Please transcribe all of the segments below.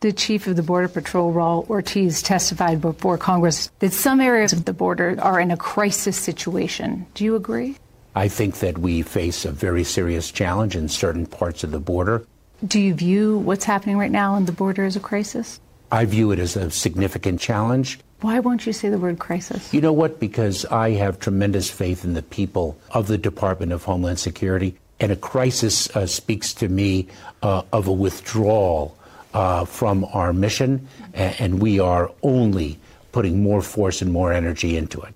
The chief of the Border Patrol, Raul Ortiz, testified before Congress that some areas of the border are in a crisis situation. Do you agree? I think that we face a very serious challenge in certain parts of the border. Do you view what's happening right now on the border as a crisis? I view it as a significant challenge. Why won't you say the word crisis? You know what? Because I have tremendous faith in the people of the Department of Homeland Security. And a crisis uh, speaks to me uh, of a withdrawal uh, from our mission, and we are only putting more force and more energy into it.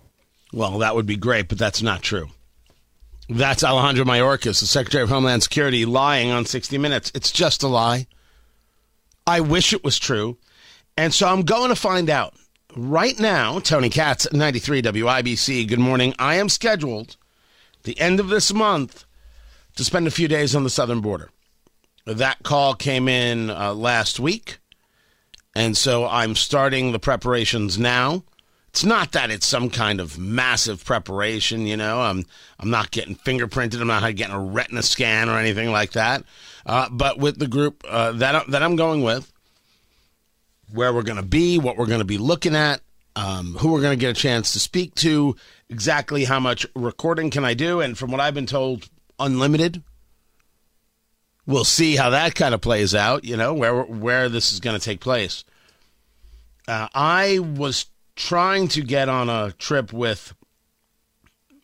Well, that would be great, but that's not true. That's Alejandro Mayorkas, the Secretary of Homeland Security, lying on 60 Minutes. It's just a lie. I wish it was true. And so I'm going to find out. Right now, Tony Katz, 93 WIBC, good morning. I am scheduled the end of this month to spend a few days on the southern border. That call came in uh, last week, and so I'm starting the preparations now. It's not that it's some kind of massive preparation, you know. I'm I'm not getting fingerprinted. I'm not getting a retina scan or anything like that. Uh, but with the group uh, that that I'm going with, where we're going to be, what we're going to be looking at, um, who we're going to get a chance to speak to, exactly how much recording can I do, and from what I've been told, unlimited we'll see how that kind of plays out. You know where where this is going to take place. Uh, I was trying to get on a trip with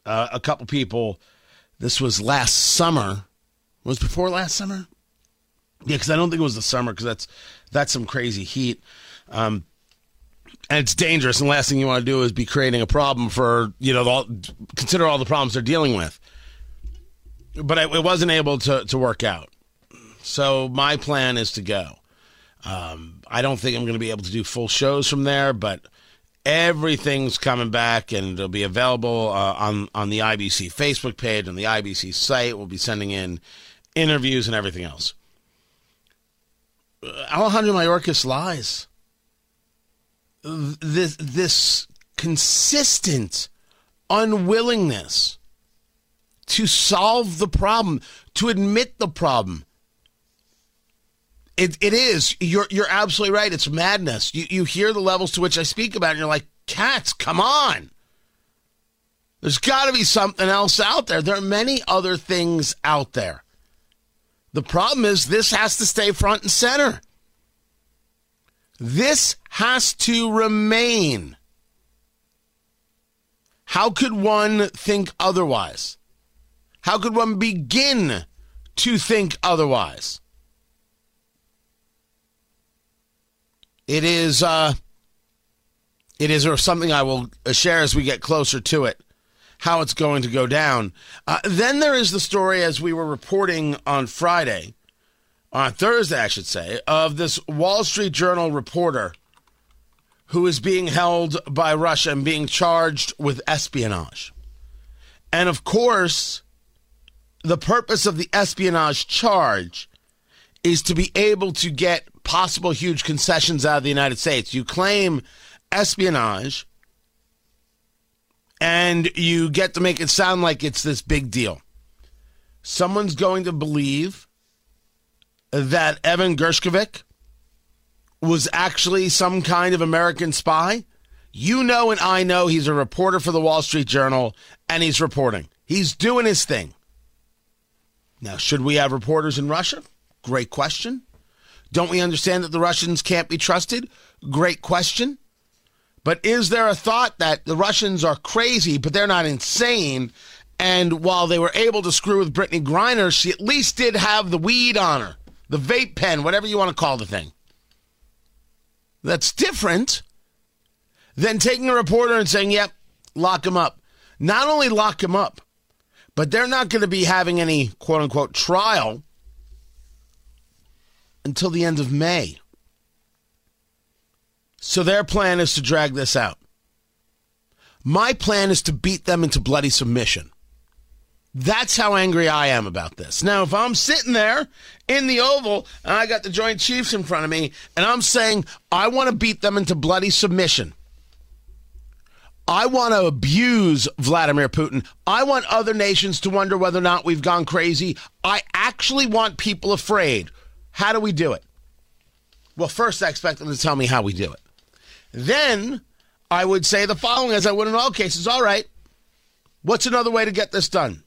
uh, a couple people. This was last summer. Was before last summer? Yeah, because I don't think it was the summer because that's that's some crazy heat. Um, and it's dangerous. And the last thing you want to do is be creating a problem for you know all, consider all the problems they're dealing with. But I, it wasn't able to to work out. So my plan is to go. Um, I don't think I'm going to be able to do full shows from there, but everything's coming back and it'll be available uh, on on the IBC Facebook page and the IBC site. We'll be sending in interviews and everything else. Uh, Alejandro Mayorkas lies. This this consistent unwillingness to solve the problem, to admit the problem, it, it is. You're you're absolutely right. It's madness. You you hear the levels to which I speak about, and you're like, Katz, come on. There's got to be something else out there. There are many other things out there. The problem is this has to stay front and center. This has to remain. How could one think otherwise? How could one begin to think otherwise? It is uh, it is something I will share as we get closer to it, how it's going to go down. Uh, then there is the story, as we were reporting on Friday, on Thursday, I should say, of this Wall Street Journal reporter who is being held by Russia and being charged with espionage. And of course, the purpose of the espionage charge is to be able to get possible huge concessions out of the United States. You claim espionage and you get to make it sound like it's this big deal. Someone's going to believe that Evan Gershkovich was actually some kind of American spy. You know, and I know he's a reporter for the Wall Street Journal and he's reporting. He's doing his thing. Now, should we have reporters in Russia? Great question. Don't we understand that the Russians can't be trusted? Great question. But is there a thought that the Russians are crazy, but they're not insane? And while they were able to screw with Brittney Griner, she at least did have the weed on her, the vape pen, whatever you want to call the thing. That's different than taking a reporter and saying, yep, lock him up. Not only lock him up, but they're not going to be having any quote unquote trial until the end of May. So their plan is to drag this out. My plan is to beat them into bloody submission. That's how angry I am about this. Now, if I'm sitting there in the Oval and I got the Joint Chiefs in front of me and I'm saying, I want to beat them into bloody submission, I want to abuse Vladimir Putin. I want other nations to wonder whether or not we've gone crazy. I actually want people afraid how do we do it? Well, first I expect them to tell me how we do it. Then I would say the following, as I would in all cases All right, what's another way to get this done?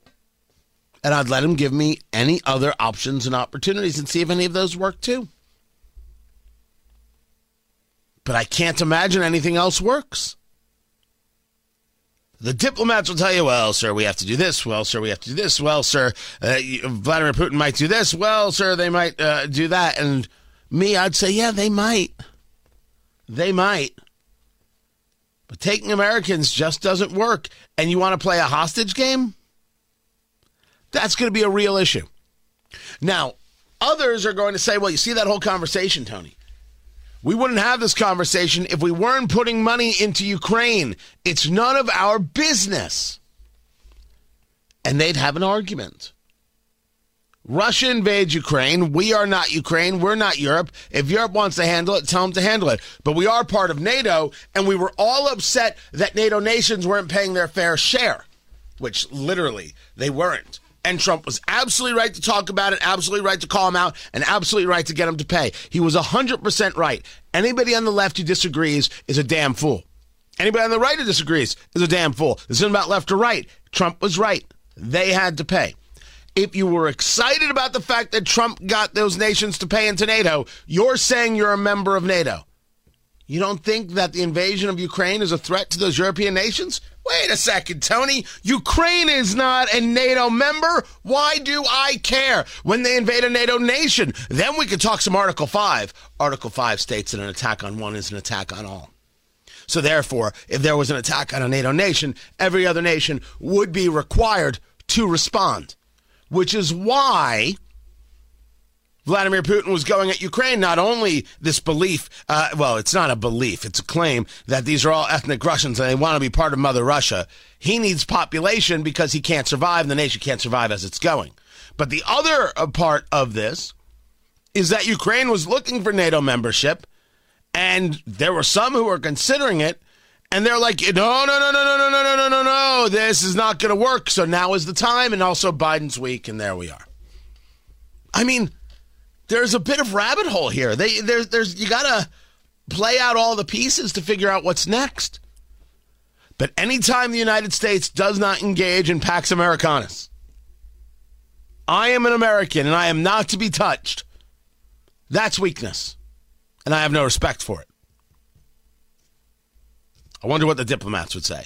And I'd let him give me any other options and opportunities and see if any of those work too. But I can't imagine anything else works. The diplomats will tell you, well, sir, we have to do this. Well, sir, we have to do this. Well, sir, uh, Vladimir Putin might do this. Well, sir, they might uh, do that. And me, I'd say, yeah, they might. They might. But taking Americans just doesn't work. And you want to play a hostage game? That's going to be a real issue. Now, others are going to say, well, you see that whole conversation, Tony. We wouldn't have this conversation if we weren't putting money into Ukraine. It's none of our business. And they'd have an argument. Russia invades Ukraine. We are not Ukraine. We're not Europe. If Europe wants to handle it, tell them to handle it. But we are part of NATO, and we were all upset that NATO nations weren't paying their fair share, which literally they weren't. And Trump was absolutely right to talk about it, absolutely right to call him out, and absolutely right to get him to pay. He was 100% right. Anybody on the left who disagrees is a damn fool. Anybody on the right who disagrees is a damn fool. This isn't about left or right. Trump was right. They had to pay. If you were excited about the fact that Trump got those nations to pay into NATO, you're saying you're a member of NATO. You don't think that the invasion of Ukraine is a threat to those European nations? Wait a second, Tony. Ukraine is not a NATO member. Why do I care when they invade a NATO nation? Then we could talk some Article 5. Article 5 states that an attack on one is an attack on all. So, therefore, if there was an attack on a NATO nation, every other nation would be required to respond, which is why Vladimir Putin was going at Ukraine, not only this belief, uh, well, it's not a belief, it's a claim that these are all ethnic Russians and they want to be part of Mother Russia. He needs population because he can't survive, and the nation can't survive as it's going. But the other uh, part of this is that Ukraine was looking for NATO membership, and there were some who were considering it, and they're like, no, no, no, no, no, no, no, no, no, no, no, this is not going to work. So now is the time, and also Biden's weak, and there we are. I mean, there's a bit of rabbit hole here. They there's there's you gotta play out all the pieces to figure out what's next. But anytime the United States does not engage in Pax Americanus, I am an American and I am not to be touched. That's weakness. And I have no respect for it. I wonder what the diplomats would say.